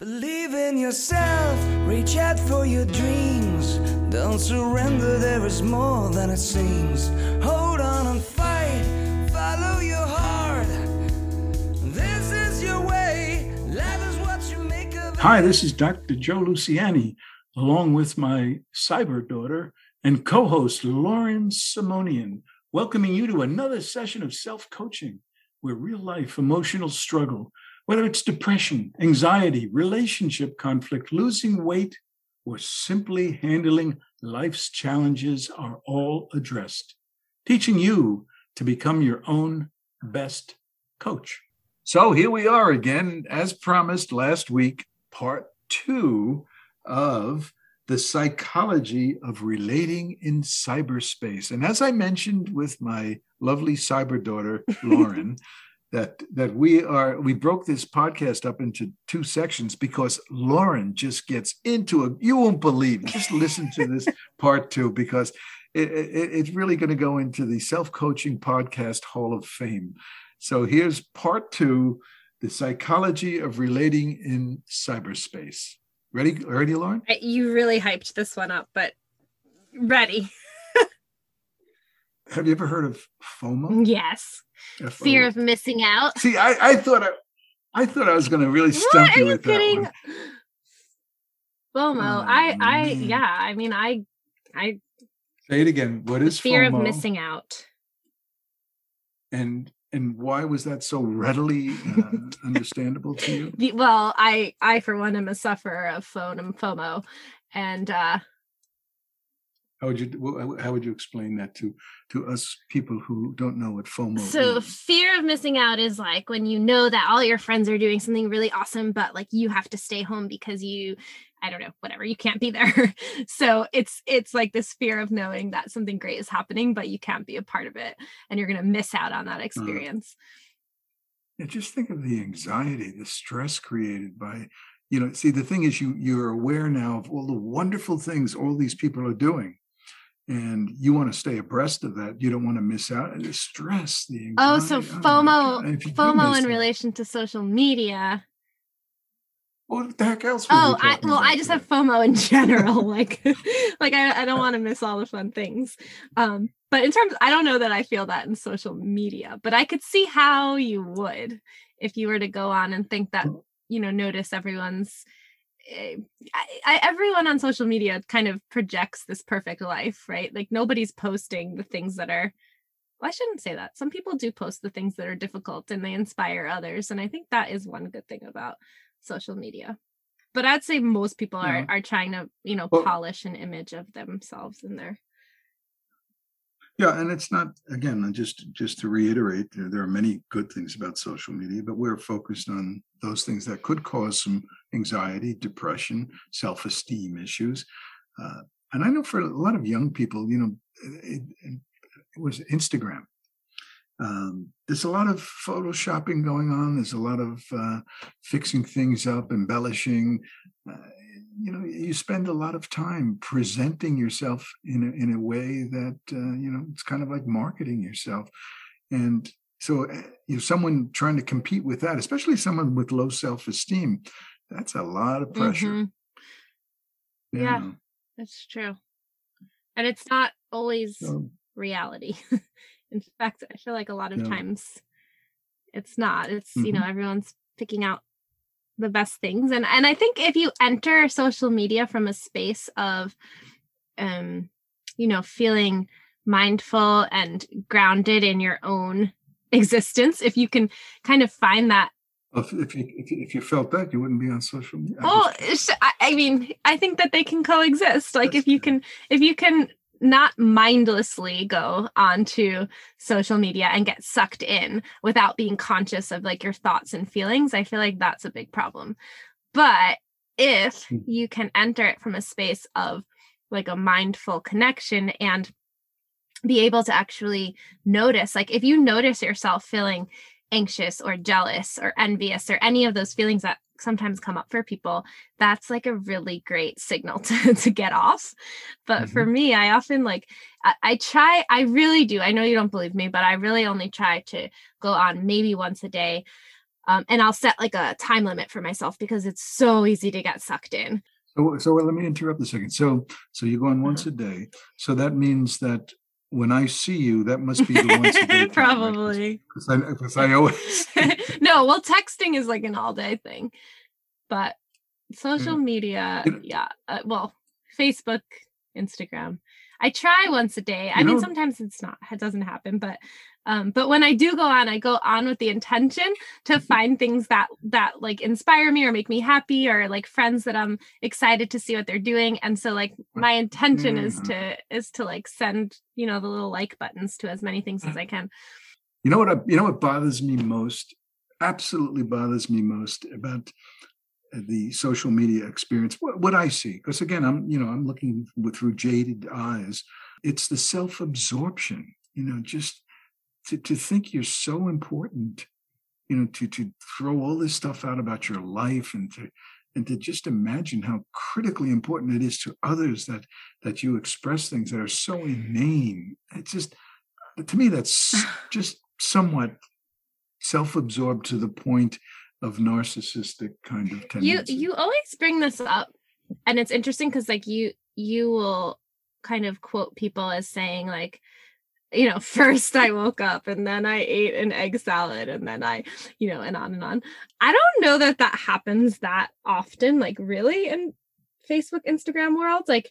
Believe in yourself, reach out for your dreams. Don't surrender, there is more than it seems. Hold on and fight, follow your heart. This is your way, life is what you make of it. Hi, this is Dr. Joe Luciani, along with my cyber daughter and co host Lauren Simonian, welcoming you to another session of self coaching where real life emotional struggle, whether it's depression, anxiety, relationship conflict, losing weight, or simply handling life's challenges, are all addressed, teaching you to become your own best coach. So here we are again, as promised last week, part two of the psychology of relating in cyberspace. And as I mentioned with my lovely cyber daughter, Lauren, that that we are we broke this podcast up into two sections because Lauren just gets into it. You won't believe. Just listen to this part two because it, it, it's really going to go into the self coaching podcast Hall of Fame. So here's part two: the psychology of relating in cyberspace. Ready, ready, Lauren? You really hyped this one up, but ready. Have you ever heard of FOMO? Yes. F-O- Fear of missing out. See, I, I thought I, I thought I was going to really stump What? Are you you with kidding? that FOMO. Oh, I I yeah, I mean I I Say it again. What is fear FOMO? of missing out. And and why was that so readily uh, understandable to you? Well, I I for one am a sufferer of phone and FOMO. And uh How would you how would you explain that to to us people who don't know what FOMO so is? fear of missing out is like when you know that all your friends are doing something really awesome, but like you have to stay home because you I don't know, whatever, you can't be there. so it's it's like this fear of knowing that something great is happening, but you can't be a part of it and you're gonna miss out on that uh-huh. experience. Yeah, just think of the anxiety, the stress created by, you know, see the thing is you you're aware now of all the wonderful things all these people are doing. And you want to stay abreast of that. You don't want to miss out. And the stress, the Oh, so anxiety, my God. FOMO, And if you do FOMO in it, relation to social media. What the heck else? Oh, we I well, I just today? have FOMO in general. like, like I, I don't want to miss all the fun things. Um, but in terms, I don't know that I feel that in social media, but I could see how you would if you were to go on and think that you know notice everyone's. Eh, I, I, everyone on social media kind of projects this perfect life, right? Like nobody's posting the things that are. Well, I shouldn't say that. Some people do post the things that are difficult and they inspire others, and I think that is one good thing about social media but i'd say most people are Yeah. are trying to you know Well- polish an image of themselves in there Yeah, and it's not again. Just just to reiterate, there, there are many good things about social media, but we're focused on those things that could cause some anxiety, depression, self-esteem issues. Uh, and I know for a lot of young people, you know, it, it, it was Instagram. Um, there's a lot of photoshopping going on. There's a lot of uh, fixing things up, embellishing. Uh, you know, you spend a lot of time presenting yourself in a, in a way that uh, you know it's kind of like marketing yourself, and so uh, you know, someone trying to compete with that, especially someone with low self esteem, that's a lot of pressure. Mhm. Yeah. that's true and it's not always So, reality in fact i feel like a lot of Yeah. times it's not it's you know everyone's picking out the best things and and i think if you enter social media from a space of um you know feeling mindful and grounded in your own existence if you can kind of find that if, if you if, you- if you felt that, you wouldn't be on social media. Well I, I mean i think that they can coexist like That's if you true. can if you can not mindlessly go onto social media and get sucked in without being conscious of like your thoughts and feelings i feel like that's a big problem but if Hmm. you can enter it from a space of like a mindful connection and be able to actually notice like if you notice yourself feeling anxious or jealous or envious or any of those feelings that sometimes come up for people that's like a really great signal to, to get off but for me i often like I, I try i really do i know you don't believe me but i really only try to go on maybe once a day Um, and I'll set like a time limit for myself because it's so easy to get sucked in. So, so let me interrupt a second. So, so you go on once a day. So that means that when I see you, that must be the once a day. Probably. Because I, I always. no, well, texting is like an all day thing, but social media, yeah. Uh, well, Facebook, Instagram. I try once a day. I mean, know, sometimes it's not, it doesn't happen, but um, but when I do go on, I go on with the intention to mm-hmm. find things that that like inspire me or make me happy or like friends that I'm excited to see what they're doing. And so like my intention mm-hmm. is to is to like send, you know, the little like buttons to as many things as I can. You know what I, you know what bothers me most? Absolutely bothers me most about the social media experience what, what i see because again i'm you know i'm looking through jaded eyes it's the self-absorption you know just to, to think you're so important you know to to throw all this stuff out about your life and to and to just imagine how critically important it is to others that that you express things that are so inane it's just to me that's just somewhat self-absorbed to the point of narcissistic kind of tendency. You you always bring this up, and it's interesting because like you you will kind of quote people as saying like you know first i woke up and then i ate an egg salad and then i you know and on and on. I don't know that that happens that often like really in facebook instagram world like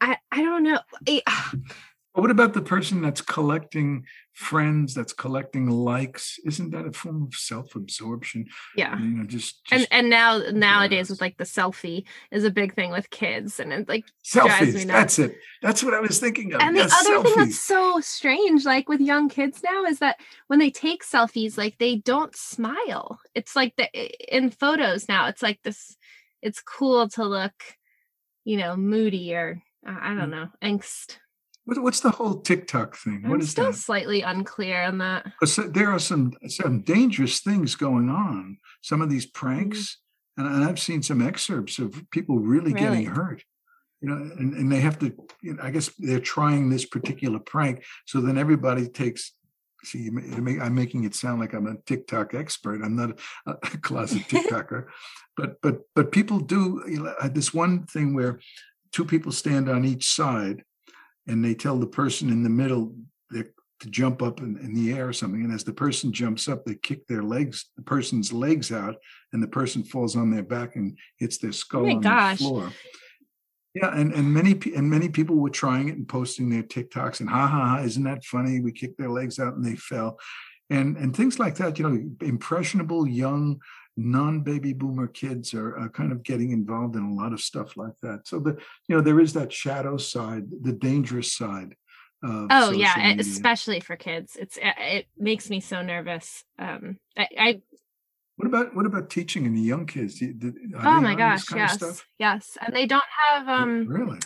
i i don't know but what about the person that's collecting friends, that's collecting likes? Isn't that a form of self-absorption? Yeah. You know, just, just and and now nowadays with like the selfie is a big thing with kids, and it like selfies. That's it. That's what I was thinking of. And yes, the other selfies. thing that's so strange, like with young kids now, is that when they take selfies, like they don't smile. It's like the in photos now. It's like this. It's cool to look, you know, moody or I don't mm. know, angst what, what's the whole TikTok thing? I'm what is still that? slightly unclear on that. There are some some dangerous things going on. Some of these pranks, mm-hmm. and, and, I've seen some excerpts of people really, really? getting hurt. You know, and, and they have to. You know, I guess they're trying this particular prank, so then everybody takes see i'm making it sound like i'm a tiktok expert i'm not a, closet tiktoker but but but people do you know, this one thing where two people stand on each side and they tell the person in the middle to jump up in, in, the air or something. And as the person jumps up, they kick their legs, the person's legs out, and the person falls on their back and hits their oh skull oh on gosh. the floor. Yeah, and, and many and many people were trying it and posting their TikToks and ha ha ha, isn't that funny? We kicked their legs out and they fell. And and things like that, you know, impressionable young non-baby boomer kids are, are, kind of getting involved in a lot of stuff like that. So the you know there is that shadow side the dangerous side oh yeah media. especially for kids. It's it makes me so nervous um I, I what about what about teaching in the young kids? Oh my gosh yes yes and they don't have um really?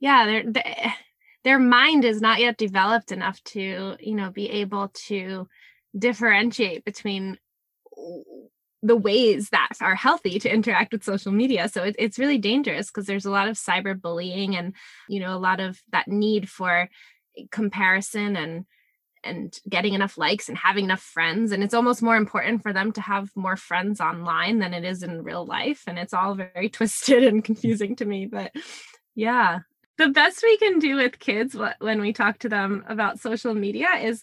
yeah they're they, their mind is not yet developed enough to you know be able to differentiate between the ways that are healthy to interact with social media. So it, it's really dangerous because there's a lot of cyberbullying and you know a lot of that need for comparison and and getting enough likes and having enough friends. And it's almost more important for them to have more friends online than it is in real life. And it's all very twisted and confusing to me but yeah. The best we can do with kids when we talk to them about social media is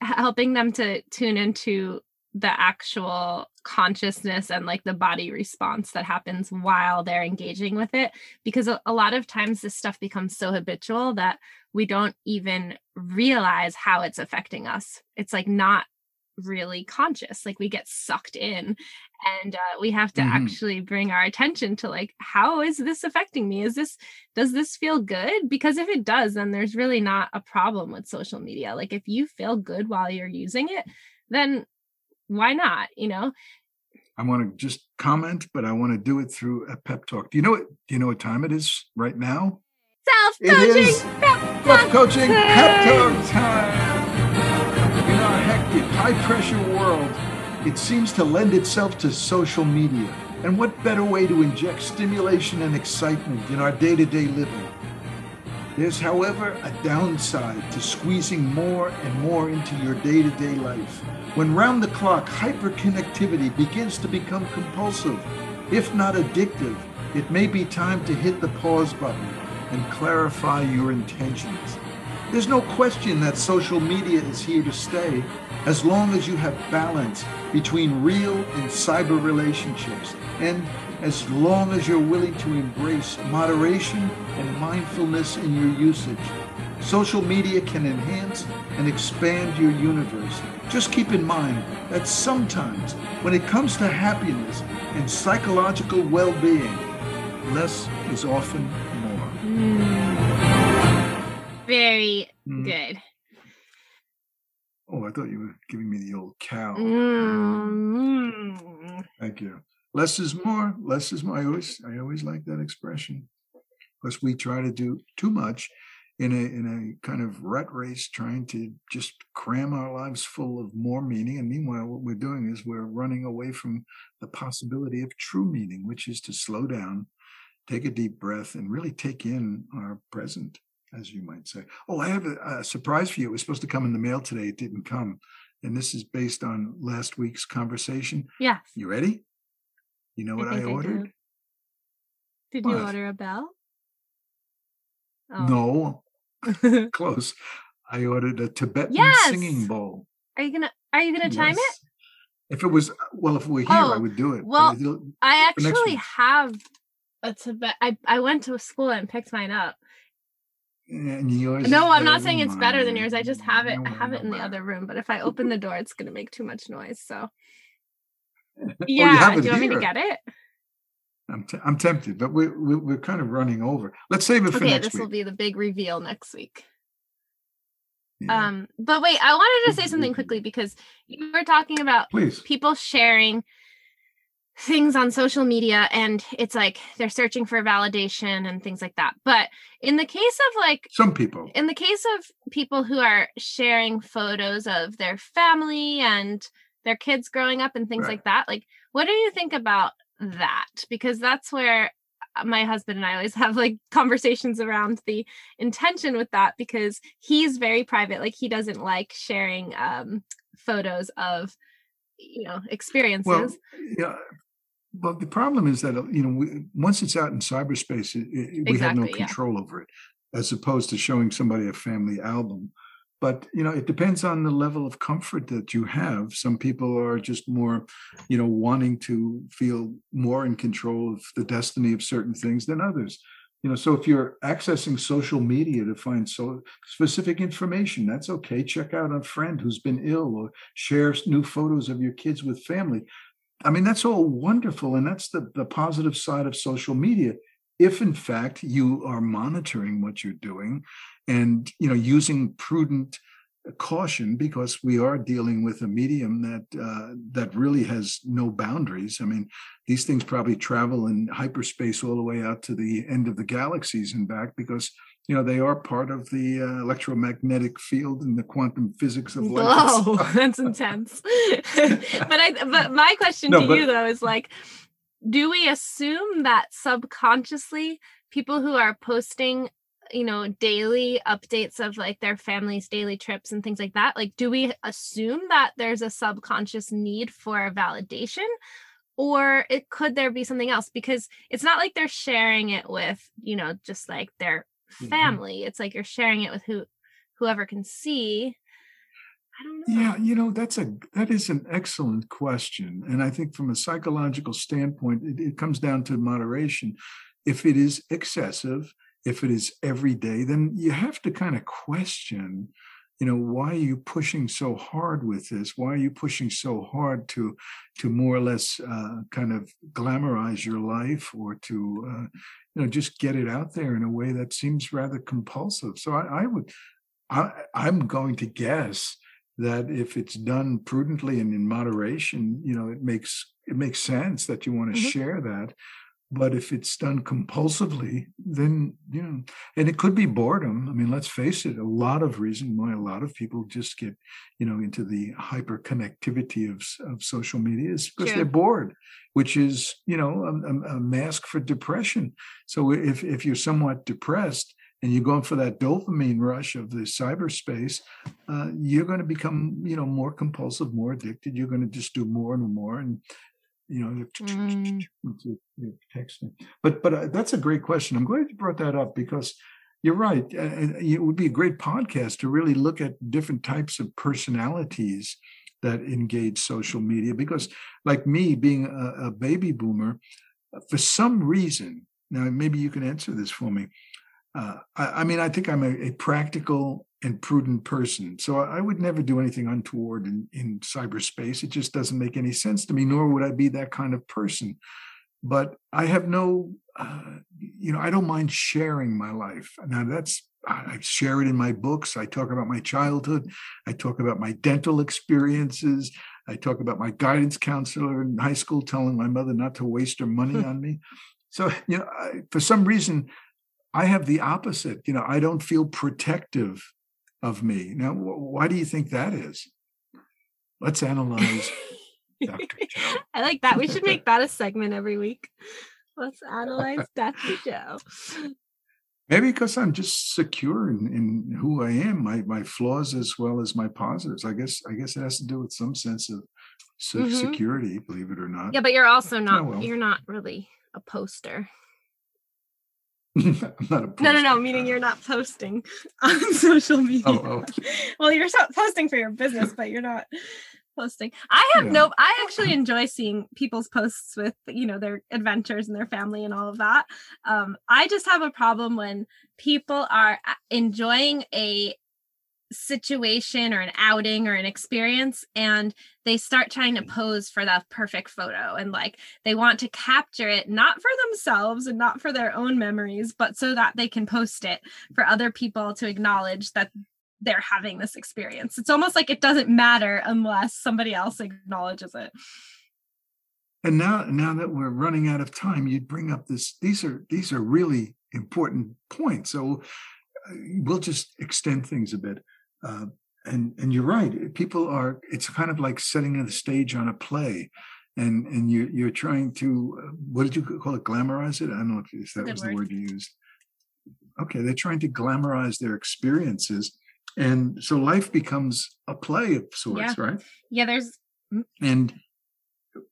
helping them to tune into the actual consciousness and like the body response that happens while they're engaging with it because a, a, lot of times this stuff becomes so habitual that we don't even realize how it's affecting us. It's like not really conscious like we get sucked in and uh, we have to mm-hmm. actually bring our attention to like how is this affecting me? Is this does this feel good? Because if it does then there's really not a problem with social media. Like if you feel good while you're using it then why not? You know? I want to just comment, but I want to do it through a pep talk. Do you know what? Do you know what time it is right now? Self coaching pep talk coaching pep talk time. In our hectic, high pressure world, it seems to lend itself to social media. And what better way to inject stimulation and excitement in our day to day living? There's, however, a downside to squeezing more and more into your day to day life. When round the clock hyperconnectivity begins to become compulsive, if not addictive, it may be time to hit the pause button and clarify your intentions. There's no question that social media is here to stay as long as you have balance between real and cyber relationships and as long as you're willing to embrace moderation and mindfulness in your usage. Social media can enhance and expand your universe. Just keep in mind that sometimes when it comes to happiness and psychological well being, less is often more. Mm. Very mm. good. Oh, I thought you were giving me the old cow. Mm. Thank you. Less is more. Less is more. I always, I always like that expression. Because we try to do too much in a in a kind of rat race, trying to just cram our lives full of more meaning. And meanwhile, what we're doing is we're running away from the possibility of true meaning, which is to slow down, take a deep breath, and really take in our present as you might say. Oh, I have a, a, surprise for you. It was supposed to come in the mail today. It didn't come. And this is based on last week's conversation. yeah You ready? You know what I, I ordered? I Did what? you order a bell? Oh. No. Close. I ordered a Tibetan yes! singing bowl. Are you gonna are you gonna chime yes. it? If it was uh, well, if we are here, oh, I would do it. Well, I actually have a Tibet. I, I went to a school and picked mine up and yours no i'm not saying it's better than yours i just have it i have it in the other room but if i open the door it's going to make too much noise so yeah do you want here. me to get it I'm, t- I'm tempted but we, we, we're kind of running over let's save it for okay, next this week. will be the big reveal next week yeah. um but wait i wanted to say something quickly because you were talking about Please. people sharing things on social media and it's like they're searching for validation and things like that. But in the case of like some people, in the case of people who are sharing photos of their family and their kids growing up and things right. like that, like what do you think about that? Because that's where uh, my husband and I always have like conversations around the intention with that because he's very private. Like he doesn't like sharing um photos of you know experiences. Well, yeah, well, the problem is that uh, you know we, once it's out in cyberspace, it, it, exactly, we have no control yeah. over it, as opposed to showing somebody a family album. But you know, it depends on the level of comfort that you have. Some people are just more, you know, wanting to feel more in control of the destiny of certain things than others. You know, so if you're accessing social media to find so specific information, that's okay. Check out a friend who's been ill, or share new photos of your kids with family I mean, that's all wonderful. And that's the, the positive side of social media. If in fact you are monitoring what you're doing and you know using prudent caution because we are dealing with a medium that uh, that really has no boundaries. I mean, these things probably travel in hyperspace all the way out to the end of the galaxies and back because you know they are part of the uh, electromagnetic field and the quantum physics of light. Whoa, that's intense. but I but my question no, to but, you though is like do we assume that subconsciously people who are posting you know daily updates of like their family's daily trips and things like that like do we assume that there's a subconscious need for validation or it could there be something else because it's not like they're sharing it with you know just like their Mm-hmm. family. Mm-hmm. It's like you're sharing it with who whoever can see. I don't know. Yeah, you know, that's a that is an excellent question. And I think from a psychological standpoint, it, it comes down to moderation. If it is excessive, if it is every day, then you have to kind of question you know why are you pushing so hard with this? Why are you pushing so hard to to more or less uh, kind of glamorize your life or to uh, you know just get it out there in a way that seems rather compulsive? So i, I would I, i'm going to guess that if it's done prudently and in moderation you know it makes it makes sense that you want to mm-hmm. share that but if it's done compulsively then you know and it could be boredom. I mean let's face it a lot of reason why a lot of people just get you know into the hyper connectivity of, of social media is because they're bored which is you know a, a, mask for depression. So if if you're somewhat depressed and you're going for that dopamine rush of the cyberspace, uh, you're going to become, you know, more compulsive, more addicted. You're going to just do more and more, and you know, Mm. texting. But but uh, that's a great question. I'm glad you brought that up because you're right. Uh, it would be a great podcast to really look at different types of personalities that engage social media. Because, like me, being a, a baby boomer, for some reason, now maybe you can answer this for me. Uh, I, I mean, I think I'm a, a practical and prudent person. So I would never do anything untoward in, in cyberspace. It just doesn't make any sense to me, nor would I be that kind of person. But I have no, uh, you know, I don't mind sharing my life. Now that's, I share it in my books. I talk about my childhood. I talk about my dental experiences. I talk about my guidance counselor in high school telling my mother not to waste her money on me. So, you know, I, for some reason, I have the opposite. You know, I don't feel protective of me. Now, wh- why do you think that is? Let's analyze Dr. Joe. I like that. We should make that a segment every week. Let's analyze Dr. Joe. Maybe because I'm just secure in, in who I am, my my flaws as well as my positives. I guess I guess it has to do with some sense of Mhm. security, believe it or not. Yeah, but you're also not well. you're not really a poster. I'm not a No, no, no, meaning you're not posting on social media. Oh, oh. well, you're posting for your business, but you're not posting. I have Yeah. no I actually enjoy seeing people's posts with, you know, their adventures and their family and all of that. Um I just have a problem when people are enjoying a situation or an outing or an experience and they start trying to pose for that perfect photo and like they want to capture it not for themselves and not for their own memories but so that they can post it for other people to acknowledge that they're having this experience it's almost like it doesn't matter unless somebody else acknowledges it And now, now that we're running out of time, you bring up this. These are these are really important points. So uh, we'll just extend things a bit. Uh, and and you're right. People are. It's kind of like setting the stage on a play, and and you you're trying to. Uh, what did you call it? Glamorize it. I don't know if, if that Good was word. the word you used. Okay, they're trying to glamorize their experiences, and so life becomes a play of sorts, Yeah. right? yeah there's and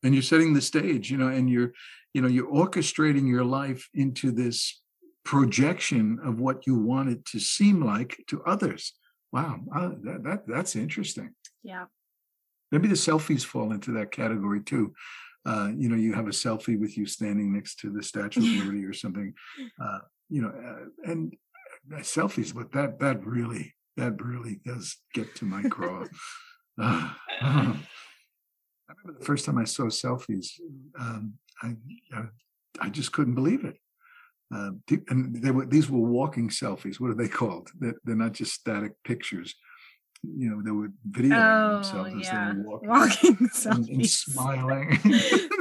and you're setting the stage you know and you're you know you're orchestrating your life into this projection of what you want it to seem like to others wow uh, that, that that's interesting yeah maybe the selfies fall into that category too uh, you know you have a selfie with you standing next to the statue of liberty or something uh, you know uh, and selfies but that that really that really does get to my craw Ah, ah. I remember the first time I saw selfies, um, I, I I just couldn't believe it. Uh, and they were these were walking selfies. What are they called? They're, they're not just static pictures. You know, they were videoing oh themselves as yeah they were walking walking and, and selfies smiling.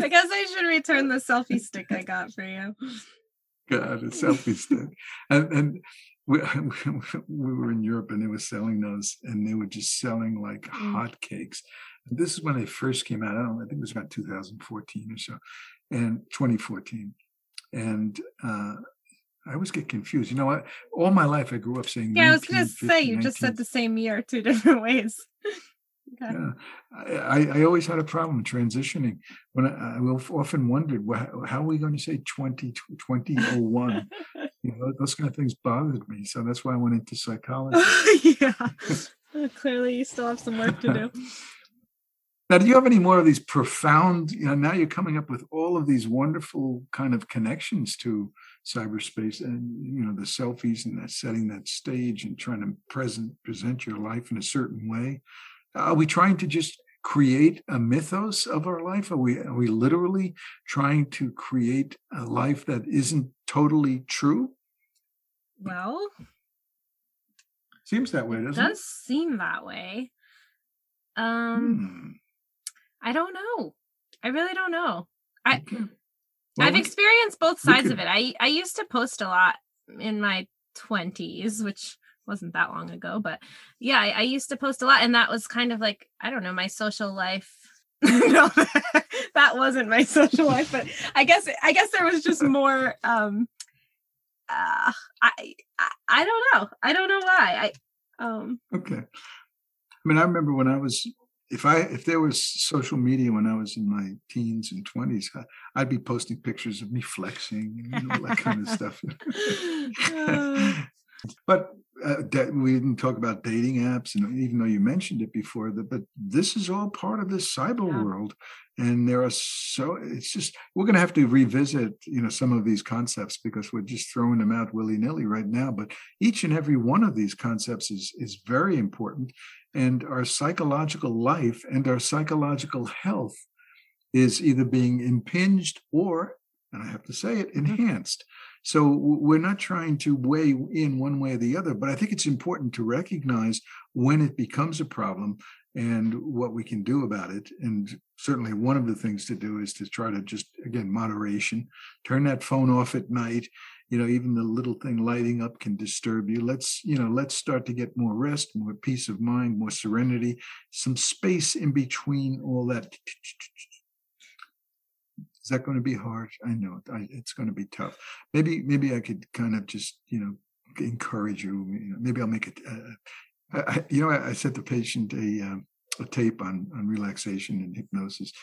i guess i should return the selfie stick i got for you God, a selfie stick. And and we, we were in Europe and they were selling those, and they were just selling like Mm. hotcakes. And this is when they first came out. I don't know, I think it was about 2014 or so, and 2014. And uh, I always get confused. You know what? All my life I grew up saying. yeah i was gonna say you just said the same year two different ways okay. yeah, I, I- always had a problem transitioning. When I, I often wondered, well, how are we going to say 20, 2001? you know, those kind of things bothered me. So that's why I went into psychology. yeah. Clearly, you still have some work to do. Now, do you have any more of these profound, you know, now you're coming up with all of these wonderful kind of connections to cyberspace and, you know, the selfies and that setting that stage and trying to present, present your life in a certain way. Are we trying to just create a mythos of our life? Are we, are we literally trying to create a life that isn't totally true? Well, Seems that way, it doesn't does seem that way. Um, Hmm, I don't know. I really don't know. I well, I've experienced both sides of it. I I used to post a lot in my 20s, which wasn't that long ago, but yeah, I, I used to post a lot and that was kind of like, I don't know, my social life. no, that wasn't my social life, but I guess I guess there was just more um uh, I, I I don't know. I don't know why. I um Okay. I mean, I remember when I was if I if there was social media when I was in my teens and twenties, I'd be posting pictures of me flexing and all that kind of stuff. Uh. but uh, that we didn't talk about dating apps, and even though you mentioned it before, that but this is all part of this cyber Yeah. world, and there are so it's just we're going to have to revisit you know some of these concepts because we're just throwing them out willy nilly right now. But each and every one of these concepts is is very important, and our psychological life and our psychological health is either being impinged or, and I have to say it, enhanced. So we're not trying to weigh in one way or the other, but I think it's important to recognize when it becomes a problem and what we can do about it. And certainly one of the things to do is to try to just, again, moderation, turn that phone off at night. You know, even the little thing lighting up can disturb you. Let's, you know, let's start to get more rest, more peace of mind, more serenity, some space in between all that. Is that going to be hard? I know it- I, it's going to be tough. Maybe, maybe I could kind of just, you know, encourage you. you know, maybe I'll make it. Uh, I, you know, I, I sent the patient a um, a tape on on relaxation and hypnosis,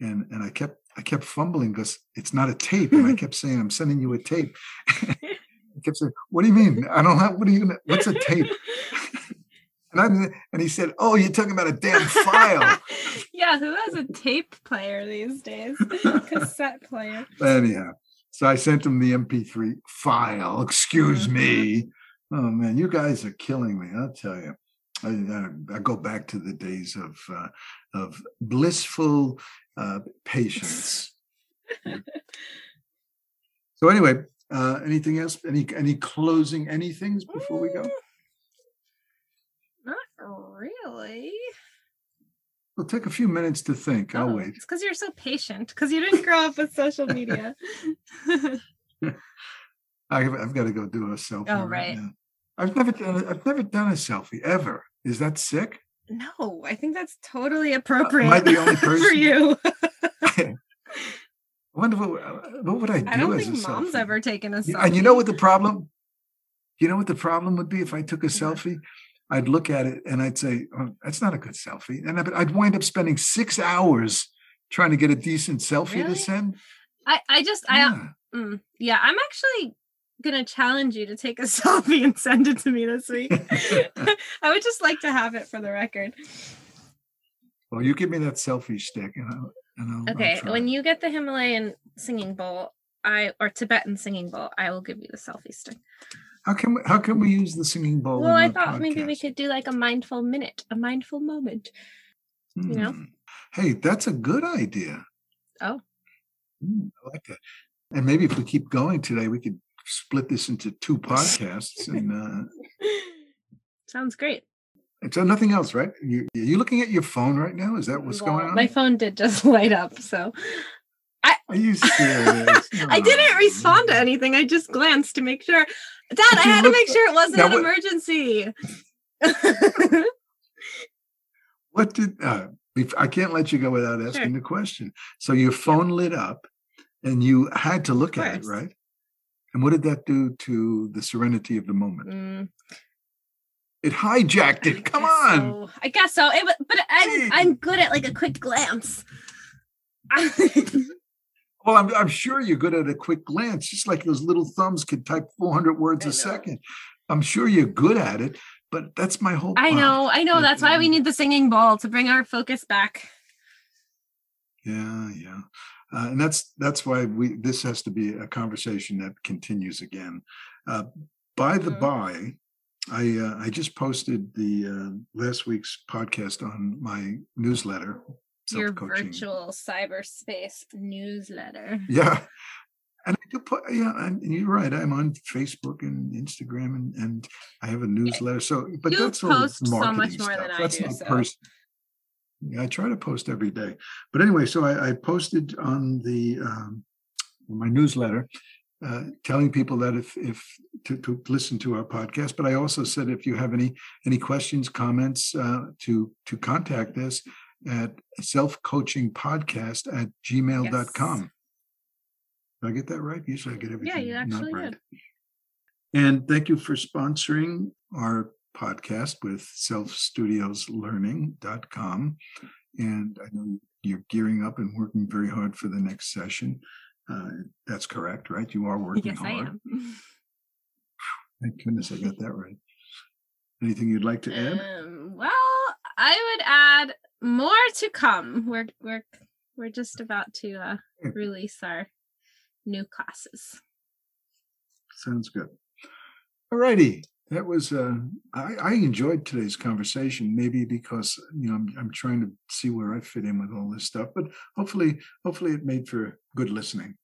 and and I kept I kept fumbling because it's not a tape, and I kept saying I'm sending you a tape. I kept saying, "What do you mean? I don't have. What are you gonna? What's a tape?" And and he said, "Oh, you're talking about a damn file." yeah, who has a tape player these days? Cassette player. Anyhow, so I sent him the MP3 file. Excuse me. Oh man, you guys are killing me. I'll tell you. I, I, I go back to the days of uh, of blissful uh, patience. so anyway, uh, anything else? Any any closing anythings before we go? Really. We'll take a few minutes to think. I'll Oh, wait. It's because you're so patient. Because you didn't grow up with social media. I've, I've got to go do a selfie. Oh, right. now. I've never done. a- I've never done a selfie ever. Is that sick? no, I think that's totally appropriate Uh, the only person for you. I wonder what, uh, what would I do I don't think mom's selfie? ever taken a selfie. And you know what the problem? You know what the problem would be if I took a selfie? I'd look at it and I'd say, oh, "That's not a good selfie," and I'd, I'd wind up spending six hours trying to get a decent selfie Really? to send. I, I just I Yeah. mm, yeah, I'm actually gonna challenge you to take a selfie and send it to me this week. I would just like to have it for the record. Well, you give me that selfie stick, and I'll. And I'll I'll Okay, when you get the Himalayan singing bowl, I or Tibetan singing bowl, I will give you the selfie stick. How can we, how can we use the singing bowl? well, I thought maybe we could do like a mindful minute, a mindful moment. you know? Hmm. Hey, that's a good idea. Oh. Hmm, I like that. And maybe if we keep going today, we could split this into two podcasts. and uh, Sounds great. and so nothing else, right? You are you looking at your phone right now? Is that what's Well, going on? My phone did just light up, so Are you serious? I didn't Oh, respond to anything. I just glanced to make sure. Dad, I had to make sure it wasn't Now an what- emergency. What did uh, I can't let you go without asking Sure. the question. So your phone lit up, and you had to look at it, right? And what did that do to the serenity of the moment? Mm, It hijacked I it. Come on. so. I guess so. It, but I'm I'm good at like a quick glance. Well, I'm, I'm sure you're good at a quick glance, just like those little thumbs could type 400 words a second. I'm sure you're good at it, but that's my whole. I know, I know. That's why we need the singing ball to bring our focus back. Yeah, yeah, uh, and that's that's why we. This has to be a conversation that continues again. Uh, by the Mhm. by, I uh, I just posted the uh, last week's podcast on my newsletter. Your virtual cyberspace newsletter. Yeah. And I do put, yeah, and you're right. I'm on Facebook and Instagram and, and I have a newsletter. So, but You that's all post so much marketing more stuff. than I That's do, not so. person. Yeah, I try to post every day. But anyway, so I, I posted on the um, my newsletter, uh, telling people that if if to, to listen to our podcast. But I also said if you have any any questions, comments, uh, to to contact us at self-coaching-podcast at gmail.com. Did I get that right? Usually I get everything Yeah, you actually right. did. And thank you for sponsoring our podcast with selfstudioslearning.com. And I know you're gearing up and working very hard for the next session. Uh, that's correct, right? You are working yes, hard. I am. Thank goodness I got that right. Anything you'd like to add? Um, well, I would add more to come. We're we're we're just about to uh, release our new classes. Sounds good. All righty. That was uh I, I enjoyed today's conversation, maybe because you know I'm I'm trying to see where I fit in with all this stuff, but hopefully, hopefully it made for good listening.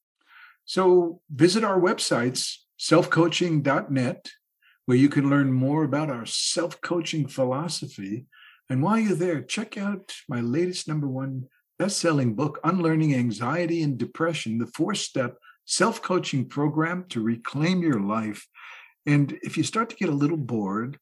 So visit our websites, selfcoaching.net, where you can learn more about our self-coaching philosophy. And while you're there, check out my latest number one best-selling book, Unlearning Anxiety and Depression, the four-step self-coaching program to reclaim your life. And if you start to get a little bored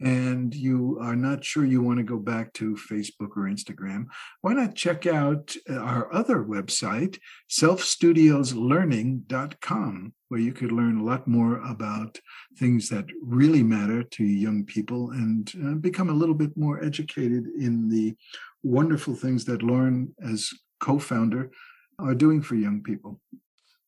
and you are not sure you want to go back to Facebook or Instagram, why not check out uh, our other website, selfstudioslearning.com, where you could learn a lot more about things that really matter to young people and uh, become a little bit more educated in the wonderful things that Lauren, as co founder, are doing for young people.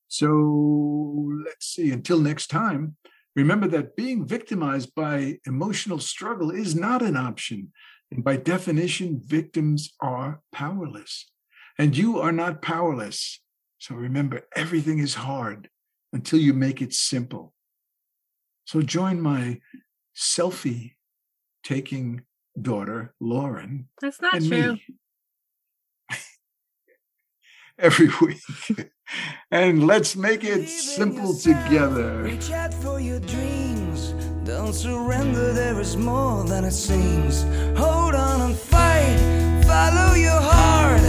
So let's see, until next time. Remember that being victimized by emotional struggle is not an option. And by definition, victims are powerless. And you are not powerless. So remember, everything is hard until you make it simple. So join my selfie taking daughter, Lauren. That's not true. Me every week. and let's make it Believe simple yourself, together. Reach out for your dreams. Don't surrender, there is more than it seems. Hold on and fight. Follow your heart.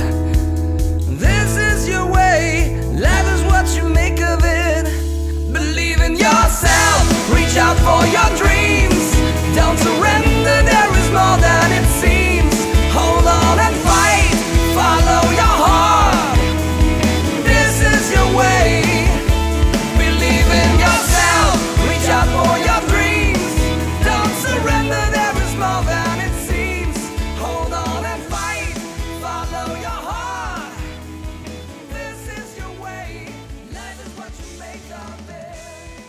This is your way. Life is what you make of it. Believe in yourself. Reach out for your dreams. Don't